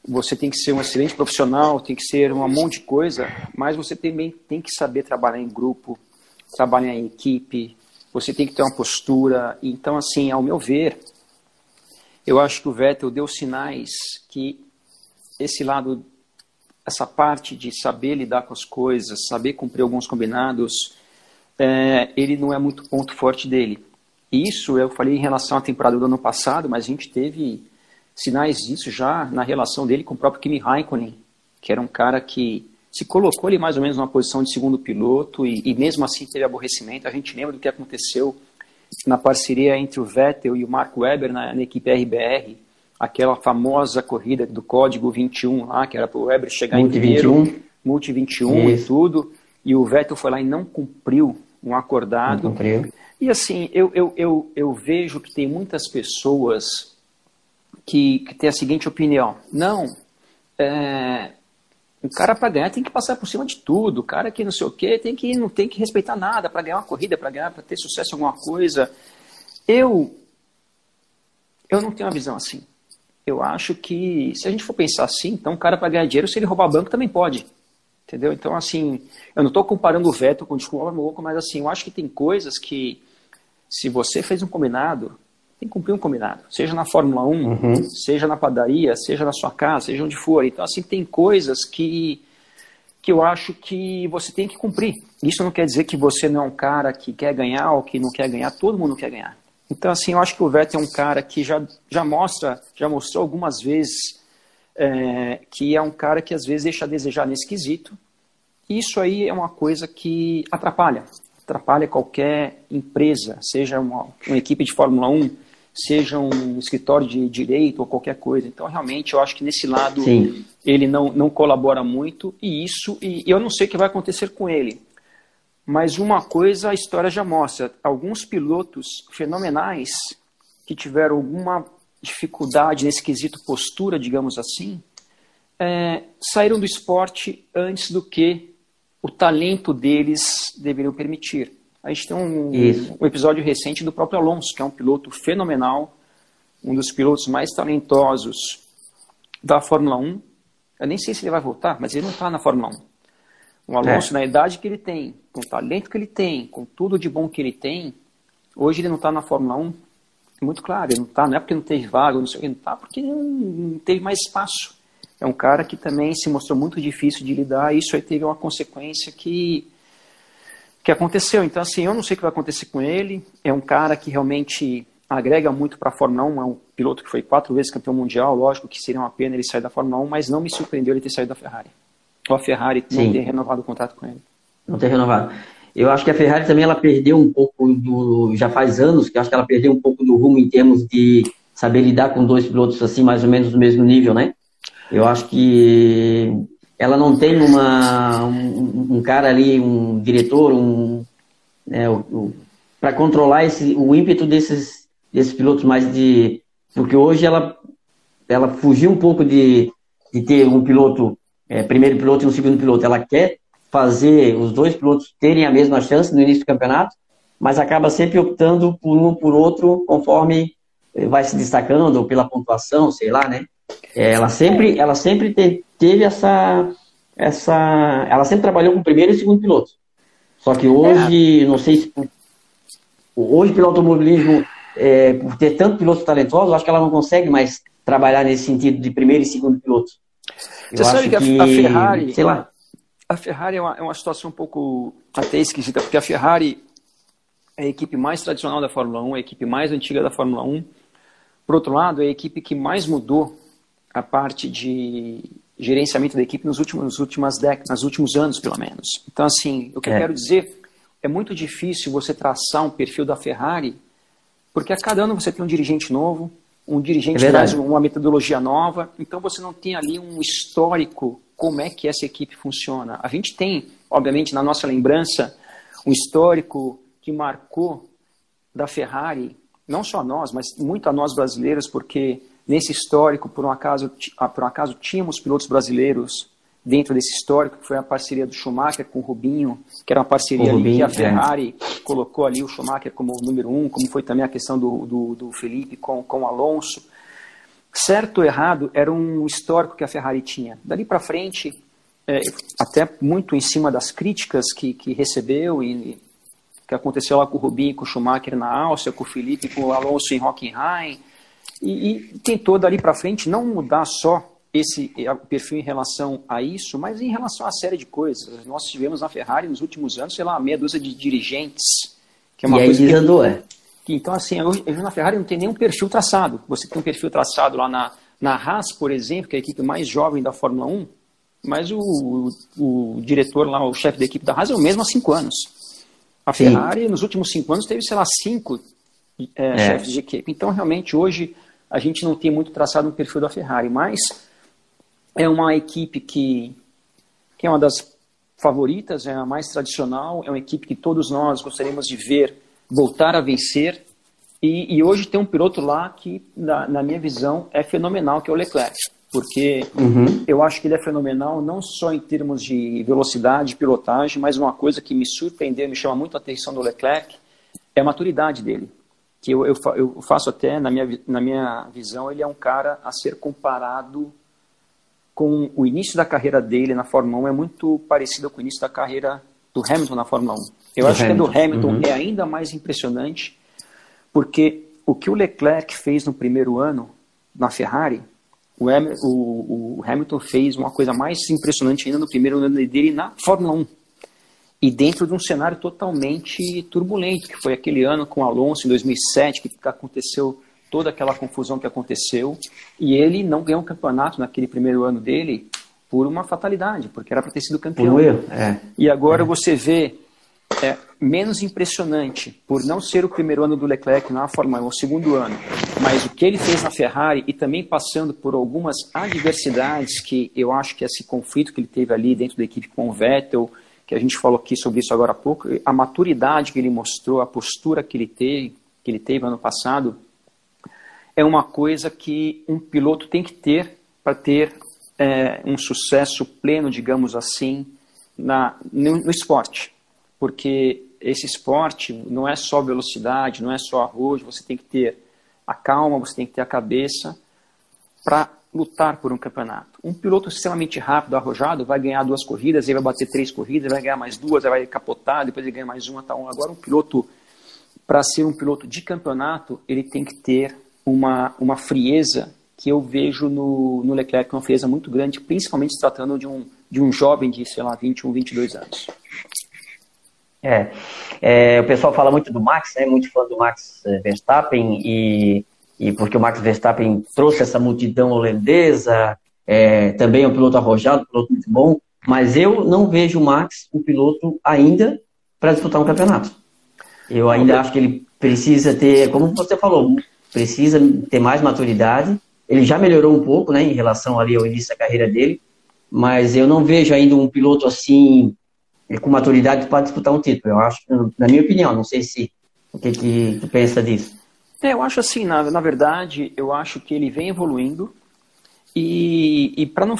você tem que ser um excelente profissional, tem que ser um monte de coisa, mas você também tem que saber trabalhar em grupo, trabalhar em equipe, você tem que ter uma postura. Então, assim, ao meu ver, eu acho que o Vettel deu sinais que esse lado, essa parte de saber lidar com as coisas, saber cumprir alguns combinados, é, ele não é muito ponto forte dele. Isso eu falei em relação à temporada do ano passado, mas a gente teve sinais disso já na relação dele com o próprio Kimi Raikkonen, que era um cara que se colocou ali mais ou menos numa posição de segundo piloto e, e mesmo assim teve aborrecimento. A gente lembra do que aconteceu na parceria entre o Vettel e o Mark Webber na, na equipe RBR, aquela famosa corrida do código 21 lá, que era para o Webber chegar Multi em primeiro, 21. Multi 21 Isso. e tudo, e o Vettel foi lá e não cumpriu um acordado. Não cumpriu. E assim, eu, eu, eu, eu vejo que tem muitas pessoas que, que têm a seguinte opinião: não, é, o cara para ganhar tem que passar por cima de tudo. O cara que não sei o quê tem que não tem que respeitar nada para ganhar uma corrida, para ganhar, para ter sucesso em alguma coisa. Eu eu não tenho uma visão assim. Eu acho que se a gente for pensar assim, então o cara para ganhar dinheiro, se ele roubar banco também pode. Entendeu? Então assim, eu não estou comparando o veto com o desculpa mas assim, eu acho que tem coisas que se você fez um combinado, tem que cumprir um combinado. Seja na Fórmula 1, uhum. seja na padaria, seja na sua casa, seja onde for. Então, assim, tem coisas que, que eu acho que você tem que cumprir. Isso não quer dizer que você não é um cara que quer ganhar ou que não quer ganhar. Todo mundo quer ganhar. Então, assim, eu acho que o Vettel é um cara que já, já mostra, já mostrou algumas vezes é, que é um cara que às vezes deixa a desejar nesse quesito. Isso aí é uma coisa que atrapalha atrapalha qualquer empresa, seja uma, uma equipe de Fórmula 1, seja um escritório de direito ou qualquer coisa. Então, realmente, eu acho que nesse lado Sim. ele não, não colabora muito e isso, e eu não sei o que vai acontecer com ele. Mas uma coisa a história já mostra: alguns pilotos fenomenais que tiveram alguma dificuldade nesse quesito postura, digamos assim, é, saíram do esporte antes do que o talento deles deveriam permitir. A gente tem um, um, episódio recente do próprio Alonso, que é um piloto fenomenal, um dos pilotos mais talentosos da Fórmula 1. Eu nem sei se ele vai voltar, mas ele não está na Fórmula 1. O Alonso, é. na idade que ele tem, com o talento que ele tem, com tudo de bom que ele tem, hoje ele não está na Fórmula 1. É muito claro, ele não está, não é porque não teve vaga, não sei o que, não está porque não, não teve mais espaço é um cara que também se mostrou muito difícil de lidar, e isso aí teve uma consequência que, que aconteceu. Então, assim, eu não sei o que vai acontecer com ele. É um cara que realmente agrega muito para a Fórmula 1, é um piloto que foi quatro vezes campeão mundial, lógico que seria uma pena ele sair da Fórmula 1, mas não me surpreendeu ele ter saído da Ferrari. Ou a Ferrari Sim. não ter renovado o contrato com ele. Não ter renovado. Eu acho que a Ferrari também ela perdeu um pouco do. Já faz anos que eu acho que ela perdeu um pouco do rumo em termos de saber lidar com dois pilotos assim, mais ou menos do mesmo nível, né? Eu acho que ela não tem uma, um, um cara ali, um diretor, um, né, para controlar esse, o ímpeto desses, desses pilotos mais de. Porque hoje ela, ela fugiu um pouco de, de ter um piloto, é, primeiro piloto e um segundo piloto. Ela quer fazer os dois pilotos terem a mesma chance no início do campeonato, mas acaba sempre optando por um por outro conforme vai se destacando, pela pontuação, sei lá, né? É, ela sempre, ela sempre te, teve essa, essa, ela sempre trabalhou com o primeiro e segundo piloto. Só que hoje, é. não sei se hoje pelo automobilismo, é, por ter tanto pilotos talentosos, acho que ela não consegue mais trabalhar nesse sentido de primeiro e segundo piloto. Você sabe que, que, a Ferrari, sei lá, a Ferrari é uma, é uma situação um pouco até esquisita, porque a Ferrari é a equipe mais tradicional da Fórmula 1, é a equipe mais antiga da Fórmula 1. Por outro lado, é a equipe que mais mudou a parte de gerenciamento da equipe nos últimos, nos últimas décadas, nos últimos anos, pelo menos. Então, assim, o que é. eu quero dizer é muito difícil você traçar um perfil da Ferrari, porque a cada ano você tem um dirigente novo, um dirigente é traz uma metodologia nova, então você não tem ali um histórico como é que essa equipe funciona. A gente tem, obviamente, na nossa lembrança, um histórico que marcou da Ferrari, não só nós, mas muito a nós brasileiros, porque nesse histórico, por um acaso, ah, por um acaso tínhamos pilotos brasileiros dentro desse histórico, que foi a parceria do Schumacher com o Rubinho, que era uma parceria Rubinho, que a é. Ferrari é. colocou ali o Schumacher como número um, como foi também a questão do, do, do Felipe com, com o Alonso. Certo ou errado, era um histórico que a Ferrari tinha. Dali para frente, é, até muito em cima das críticas que, que recebeu e que aconteceu lá com o Rubinho, com o Schumacher na Áustria, com o Felipe, com o Alonso em Hockenheim, e, e tentou dali para frente não mudar só esse é, perfil em relação a isso, mas em relação a série de coisas. Nós tivemos na Ferrari nos últimos anos, sei lá, meia dúzia de dirigentes. Que é uma e coisa aí andou, é. Que, então, assim, hoje, na Ferrari não tem nenhum perfil traçado. Você tem um perfil traçado lá na, na Haas, por exemplo, que é a equipe mais jovem da Fórmula 1, mas o, o, o diretor lá, o chefe da equipe da Haas é o mesmo há cinco anos. A Ferrari, Sim. nos últimos cinco anos, teve, sei lá, cinco é, é. chefes de equipe. Então, realmente, hoje, a gente não tem muito traçado um perfil da Ferrari, mas é uma equipe que, que é uma das favoritas, é a mais tradicional, é uma equipe que todos nós gostaríamos de ver voltar a vencer. E, e hoje tem um piloto lá que, na, na, minha visão, é fenomenal, que é o Leclerc. Porque uhum. eu acho que ele é fenomenal não só em termos de velocidade, de pilotagem, mas uma coisa que me surpreendeu, me chama muito a atenção do Leclerc, é a maturidade dele. Que eu, eu, eu faço até, na minha, na minha visão, ele é um cara a ser comparado com o início da carreira dele na Fórmula 1 é muito parecido com o início da carreira do Hamilton na Fórmula 1. Eu do acho Hamilton. que a do Hamilton uhum. é ainda mais impressionante, porque o que o Leclerc fez no primeiro ano na Ferrari, o, o, o Hamilton fez uma coisa mais impressionante ainda no primeiro ano dele na Fórmula 1. E dentro de um cenário totalmente turbulento, que foi aquele ano com Alonso em 2007, que aconteceu toda aquela confusão que aconteceu, e ele não ganhou o campeonato naquele primeiro ano dele por uma fatalidade, porque era para ter sido campeão. Por erro, é. E agora é. você vê é, menos impressionante por não ser o primeiro ano do Leclerc na Fórmula 1, o segundo ano, mas o que ele fez na Ferrari e também passando por algumas adversidades que eu acho que esse conflito que ele teve ali dentro da equipe com o Vettel, que a gente falou aqui sobre isso agora há pouco, a maturidade que ele mostrou, a postura que ele teve, que ele teve ano passado, é uma coisa que um piloto tem que ter para ter é, um sucesso pleno, digamos assim, na, no, no, esporte. Porque esse esporte não é só velocidade, não é só arroz, você tem que ter a calma, você tem que ter a cabeça para lutar por um campeonato. Um piloto extremamente rápido, arrojado, vai ganhar duas corridas, ele vai bater três corridas, vai ganhar mais duas, vai capotar, depois ele ganha mais uma, tá um. Agora um piloto, para ser um piloto de campeonato, ele tem que ter uma, uma frieza que eu vejo no, no Leclerc, uma frieza muito grande, principalmente se tratando de um, de um jovem de, sei lá, 21, 22 anos. É, é, o pessoal fala muito do Max, né, muito fã do Max eh, Verstappen, e, e porque o Max Verstappen trouxe essa multidão holandesa, é, também é um piloto arrojado, um piloto muito bom, mas eu não vejo o Max um piloto ainda para disputar um campeonato. Eu ainda acho que ele precisa ter, como você falou, precisa ter mais maturidade. Ele já melhorou um pouco, né, em relação ali ao início da carreira dele, mas eu não vejo ainda um piloto assim com maturidade para disputar um título. Eu acho, na minha opinião, não sei se o que que tu pensa disso. É, eu acho assim, na, na verdade, eu acho que ele vem evoluindo e, e para não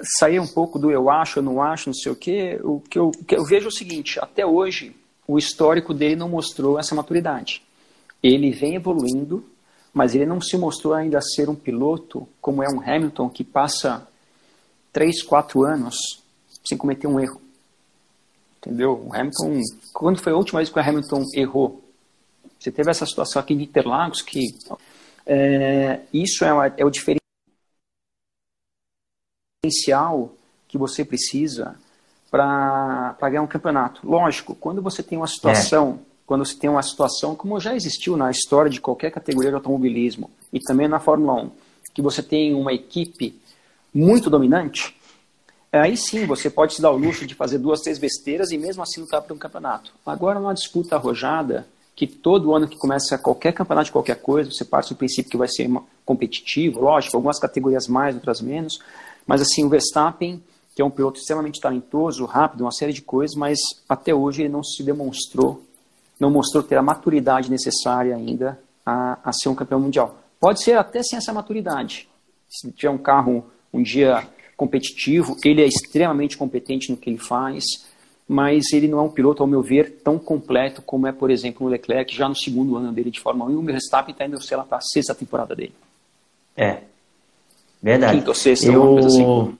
sair um pouco do eu acho, eu não acho, não sei o quê, o que eu, o que eu vejo é o seguinte, até hoje o histórico dele não mostrou essa maturidade. Ele vem evoluindo, mas ele não se mostrou ainda ser um piloto como é um Hamilton que passa 3, 4 anos sem cometer um erro. Entendeu? O Hamilton, quando foi a última vez que o Hamilton errou? Você teve essa situação aqui de Interlagos que É, isso é, uma, é o diferencial que você precisa para ganhar um campeonato. Lógico, quando você tem uma situação, é. quando você tem uma situação como já existiu na história de qualquer categoria de automobilismo e também na Fórmula 1, que você tem uma equipe muito dominante, aí sim você pode se dar o luxo de fazer duas, três besteiras e mesmo assim lutar para um campeonato. Agora, numa disputa arrojada, que todo ano que começa qualquer campeonato de qualquer coisa, você parte do princípio que vai ser competitivo, lógico, algumas categorias mais, outras menos, mas assim, o Verstappen que é um piloto extremamente talentoso, rápido, uma série de coisas, mas até hoje ele não se demonstrou, não mostrou ter a maturidade necessária ainda a, a ser um campeão mundial. Pode ser até sem essa maturidade. Se tiver um carro um dia competitivo, ele é extremamente competente no que ele faz, mas ele não é um piloto, ao meu ver, tão completo como é, por exemplo, o Leclerc, já no segundo ano dele de Fórmula 1, e o Verstappen está indo, sei lá, para a sexta temporada dele. É, verdade. Quinta ou sexta, eu... uma coisa assim.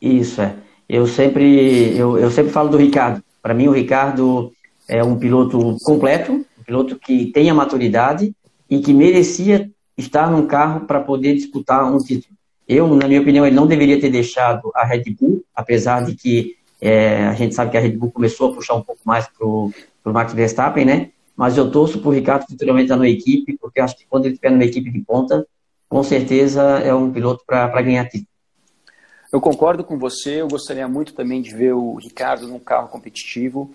Isso, é. Eu sempre, eu, eu sempre falo do Ricardo. Para mim, o Ricardo é um piloto completo, um piloto que tem a maturidade e que merecia estar num carro para poder disputar um título. Eu, na minha opinião, ele não deveria ter deixado a Red Bull, apesar de que é, a gente sabe que a Red Bull começou a puxar um pouco mais para o Max Verstappen, né? Mas eu torço para o Ricardo futuramente estar na equipe, porque acho que quando ele estiver numa equipe de ponta, com certeza é um piloto para ganhar título. Eu concordo com você, eu gostaria muito também de ver o Ricardo num carro competitivo.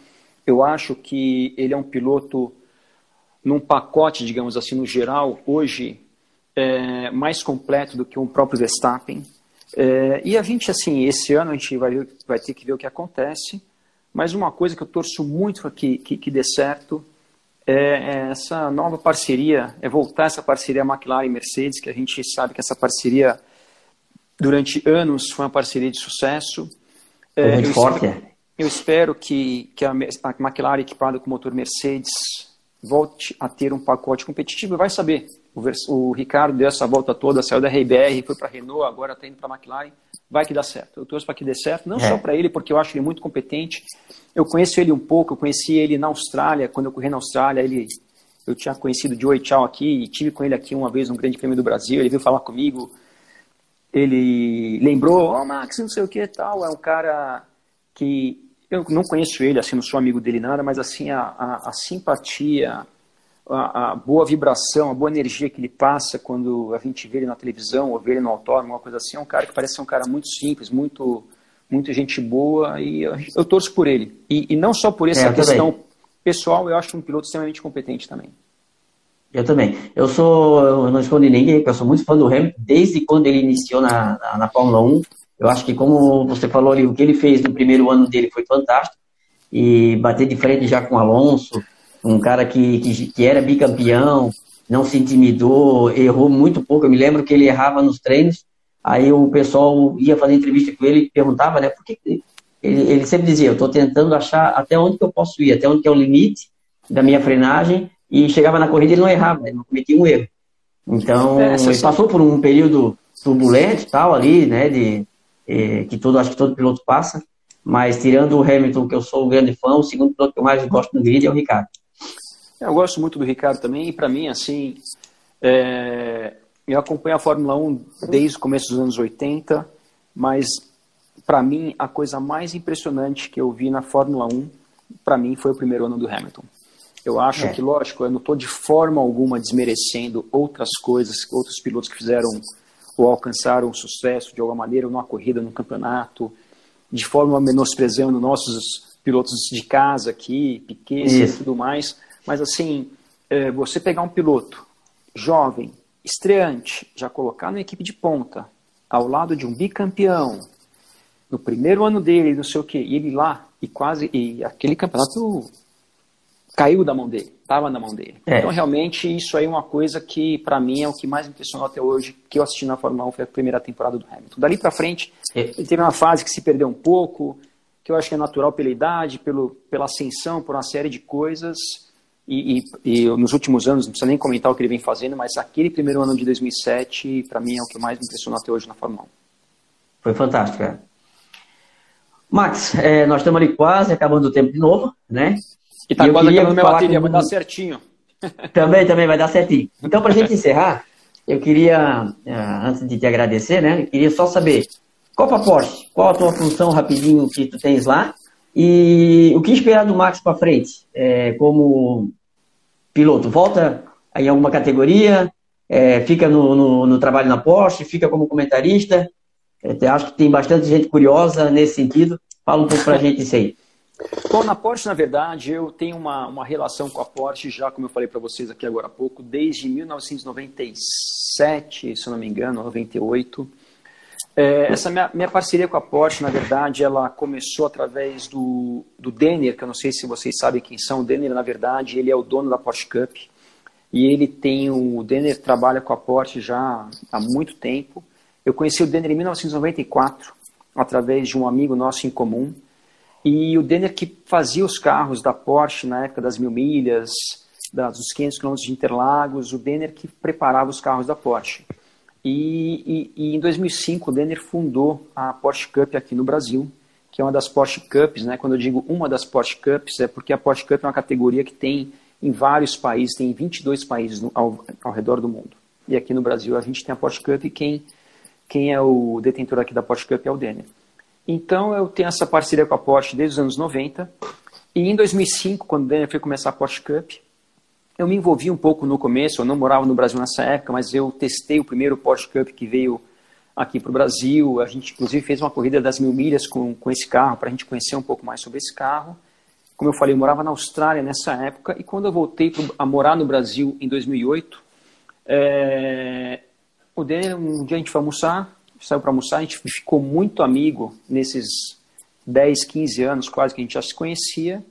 Eu acho que ele é um piloto num pacote, digamos assim, no geral, hoje, é, mais completo do que o próprio Verstappen. É, e a gente, assim, esse ano a gente vai, vai ter que ver o que acontece, mas uma coisa que eu torço muito que, que, que dê certo é, é essa nova parceria, é voltar essa parceria McLaren e Mercedes, que a gente sabe que essa parceria durante anos foi uma parceria de sucesso. É, muito eu forte. Espero, eu espero que, que a, a McLaren equipada com motor Mercedes volte a ter um pacote competitivo. Vai saber, o, o Ricardo deu essa volta toda, saiu da RBR, foi para a Renault, agora está indo para a McLaren. Vai que dá certo. Eu torço para que dê certo, não é. só para ele, porque eu acho ele muito competente. Eu conheço ele um pouco, eu conheci ele na Austrália, quando eu corri na Austrália, ele eu tinha conhecido o Joey Chow aqui e tive com ele aqui uma vez no Grande Prêmio do Brasil. Ele veio falar comigo, ele lembrou, ó, oh, Max, não sei o que tal. É um cara que eu não conheço ele, assim, não sou amigo dele nada, mas assim, a, a, a simpatia, a, a, boa vibração, a boa energia que ele passa quando a gente vê ele na televisão ou vê ele no autódromo, uma coisa assim, é um cara que parece ser um cara muito simples, muito, muito gente boa e eu, eu torço por ele. E, e, não só por essa é, questão também. pessoal, eu acho um piloto extremamente competente também. Eu também. Eu sou, eu não escondo ninguém, eu sou muito fã do Hamilton, desde quando ele iniciou na, na, na, Fórmula 1. Eu acho que, como você falou ali, o que ele fez no primeiro ano dele foi fantástico. E bater de frente já com o Alonso, um cara que, que, que era bicampeão, não se intimidou, errou muito pouco. Eu me lembro que ele errava nos treinos, aí o pessoal ia fazer entrevista com ele e perguntava, né, por que. Ele, ele sempre dizia: Eu estou tentando achar até onde que eu posso ir, até onde que é o limite da minha frenagem e chegava na corrida ele não errava, ele não cometia um erro. Então, é, ele passou por um período turbulento tal ali, né, de, eh, que todo, acho que todo piloto passa, mas tirando o Hamilton, que eu sou um grande fã, o segundo piloto que eu mais gosto no grid é o Ricardo. Eu gosto muito do Ricardo também, e para mim, assim, é, eu acompanho a Fórmula 1 desde o começo dos anos 80, mas para mim, a coisa mais impressionante que eu vi na Fórmula 1, para mim, foi o primeiro ano do Hamilton. Eu acho é. que, lógico, eu não estou de forma alguma desmerecendo outras coisas, outros pilotos que fizeram ou alcançaram sucesso de alguma maneira, numa corrida, num campeonato, de forma menosprezando nossos pilotos de casa aqui, Piquet e tudo mais. Mas, assim, é, você pegar um piloto jovem, estreante, já colocar na equipe de ponta, ao lado de um bicampeão, no primeiro ano dele, não sei o quê, e ele lá, e quase, e aquele campeonato caiu da mão dele, estava na mão dele. É. Então, realmente, isso aí é uma coisa que, para mim, é o que mais impressionou até hoje, que eu assisti na Fórmula 1, foi a primeira temporada do Hamilton. Dali para frente, é. ele teve uma fase que se perdeu um pouco, que eu acho que é natural pela idade, pelo, pela ascensão, por uma série de coisas. E, e, e, nos últimos anos, não precisa nem comentar o que ele vem fazendo, mas aquele primeiro ano de 2007, para mim, é o que mais me impressionou até hoje na Fórmula 1. Foi fantástico, é. Max, é, nós estamos ali quase acabando o tempo de novo, né? Que tá quase acabando minha bateria, com... vai dar certinho. Também, também vai dar certinho. Então, para a gente encerrar, eu queria, eh, antes de te agradecer, né, eu queria só saber, Copa Porsche, qual a tua função rapidinho que tu tens lá e o que esperar do Max para frente, é, como piloto? Volta em alguma categoria, é, fica no, no, no, trabalho na Porsche, fica como comentarista? É, acho que tem bastante gente curiosa nesse sentido. Fala um pouco para a gente isso aí. Bom, na Porsche, na verdade, eu tenho uma, uma relação com a Porsche já, como eu falei para vocês aqui agora há pouco, desde 1997, se não me engano, 98. É, essa minha, minha, parceria com a Porsche, na verdade, ela começou através do, do Denner, que eu não sei se vocês sabem quem são. O Denner, na verdade, ele é o dono da Porsche Cup. E ele tem o, o Denner trabalha com a Porsche já há muito tempo. Eu conheci o Denner em 1994, através de um amigo nosso em comum. E o Denner que fazia os carros da Porsche na época das mil milhas, das, dos 500 km de Interlagos, o Denner que preparava os carros da Porsche. E, e, e, em 2005 o Denner fundou a Porsche Cup aqui no Brasil, que é uma das Porsche Cups. Né? Quando eu digo uma das Porsche Cups, é porque a Porsche Cup é uma categoria que tem em vários países, tem 22 países no, ao, ao redor do mundo. E aqui no Brasil a gente tem a Porsche Cup e quem, quem é o detentor aqui da Porsche Cup é o Denner. Então eu tenho essa parceria com a Porsche desde os anos 90. E em 2005, quando o Denner foi começar a Porsche Cup, eu me envolvi um pouco no começo, eu não morava no Brasil nessa época, mas eu testei o primeiro Porsche Cup que veio aqui para o Brasil. A gente, inclusive, fez uma corrida das mil milhas com, com esse carro, para a gente conhecer um pouco mais sobre esse carro. Como eu falei, eu morava na Austrália nessa época, e quando eu voltei pro, a morar no Brasil em 2008, é, o Denner, um dia a gente foi almoçar, saiu para almoçar, a gente ficou muito amigo nesses 10, 15 anos quase que a gente já se conhecia,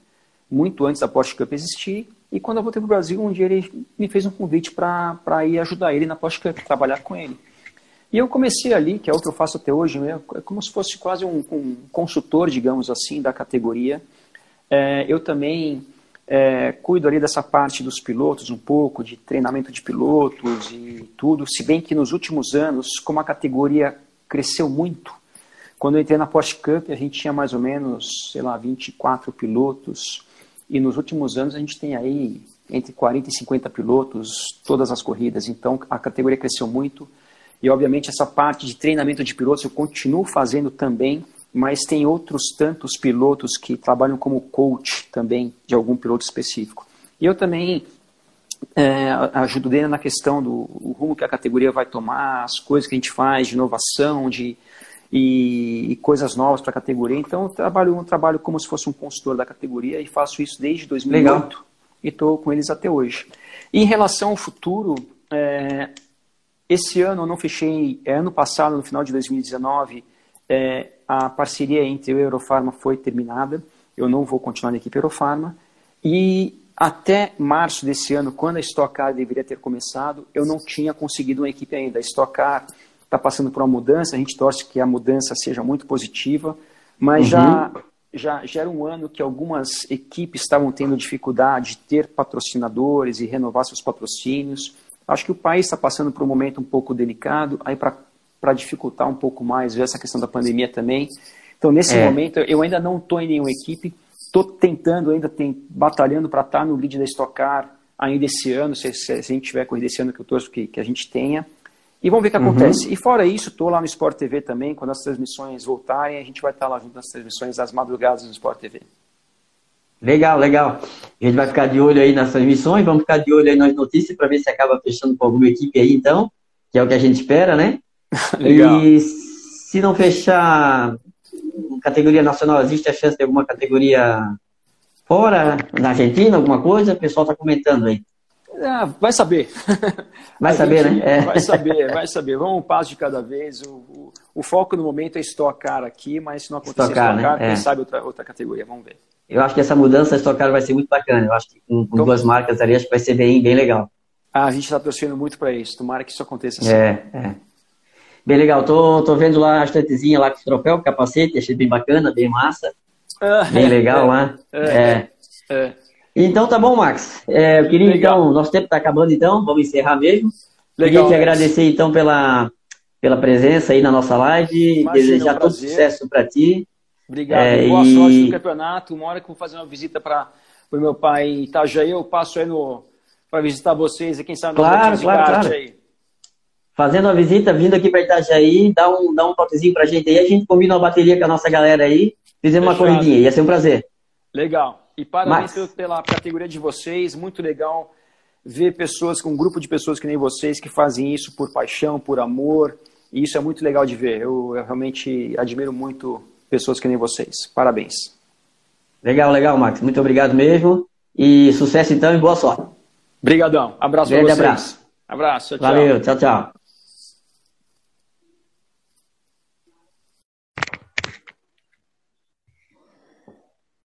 muito antes da Porsche Cup existir, e quando eu voltei para o Brasil, um dia ele me fez um convite para ir ajudar ele na Porsche trabalhar com ele. E eu comecei ali, que é o que eu faço até hoje, né? é como se fosse quase um, um consultor, digamos assim, da categoria. É, eu também é, cuido ali dessa parte dos pilotos, um pouco de treinamento de pilotos e tudo, se bem que nos últimos anos, como a categoria cresceu muito, quando eu entrei na Porsche Cup, a gente tinha mais ou menos, sei lá, 24 pilotos, e nos últimos anos a gente tem aí entre 40 e 50 pilotos todas as corridas. Então a categoria cresceu muito. E obviamente essa parte de treinamento de pilotos eu continuo fazendo também, mas tem outros tantos pilotos que trabalham como coach também de algum piloto específico. E eu também é, ajudo dele na questão do rumo que a categoria vai tomar, as coisas que a gente faz de inovação, de e, e coisas novas para a categoria. Então, eu trabalho, eu trabalho como se fosse um consultor da categoria e faço isso desde 2008 Legal. e estou com eles até hoje. E em relação ao futuro, é, esse ano eu não fechei, é, ano passado, no final de 2019, é, a parceria entre eu e a Eurofarma foi terminada. Eu não vou continuar na equipe Eurofarma. E até março desse ano, quando a Stock Car deveria ter começado, eu não tinha conseguido uma equipe ainda. A Stock Car está passando por uma mudança, a gente torce que a mudança seja muito positiva, mas uhum. já, já, já era um ano que algumas equipes estavam tendo dificuldade de ter patrocinadores e renovar seus patrocínios. Acho que o país está passando por um momento um pouco delicado, aí para dificultar um pouco mais essa questão da pandemia também. Então, nesse é. momento, eu ainda não estou em nenhuma equipe, estou tentando, ainda tem, batalhando para estar tá no lead da Stock Car ainda esse ano, se, se, a gente tiver corrida esse ano que eu torço que, que a gente tenha. E vamos ver o que uhum. acontece. Uhum. E fora isso, estou lá no Sport TV também, quando as transmissões voltarem, a gente vai estar lá junto nas transmissões das madrugadas no Sport TV. Legal, legal. A gente vai ficar de olho aí nas transmissões, vamos ficar de olho aí nas notícias para ver se acaba fechando com alguma equipe aí, então, que é o que a gente espera, né? legal. E se não fechar categoria nacional, existe a chance de alguma categoria fora, na Argentina, alguma coisa? O pessoal está comentando aí. Ah, vai saber. Vai saber, gente, né? É. Vai saber, vai saber. Vamos um passo de cada vez. O, o, o foco no momento é estocar aqui, mas se não acontecer estocar, estocar né? quem é. sabe outra, outra categoria. Vamos ver. Eu acho que essa mudança estocar vai ser muito bacana. Eu acho que com, com então, duas marcas ali, acho que vai ser bem, bem legal. Ah, a gente está torcendo muito para isso. Tomara que isso aconteça assim. É, é. Bem legal. Tô, tô vendo lá a estantezinha lá com o troféu, capacete, achei bem bacana, bem massa. Ah, bem legal é, lá. É. é. É. Então tá bom, Max. É, eu queria Legal. então, nosso tempo está acabando então, vamos encerrar mesmo. Legal, queria te agradecer então pela, pela presença aí na nossa live, Imagina, desejar um todo sucesso para ti. Obrigado, é, boa e... sorte no campeonato. Uma hora que eu vou fazer uma visita para o meu pai em Itajaí, eu passo aí no para visitar vocês e quem sabe claro, claro, claro. aí. fazendo uma visita, vindo aqui para Itajaí, dá um, dá um toquezinho para a gente aí, a gente combina uma bateria com a nossa galera aí, fizemos uma corridinha, ia ser um prazer. Legal. E parabéns Max. pela categoria de vocês, muito legal ver pessoas, um grupo de pessoas que nem vocês, que fazem isso por paixão, por amor, e isso é muito legal de ver. Eu, eu realmente admiro muito pessoas que nem vocês. Parabéns. Legal, legal, Max. Muito obrigado mesmo. E sucesso então e boa sorte. Obrigadão. Abraço para vocês. abraço. Abraço. Tchau, Valeu, tchau, tchau.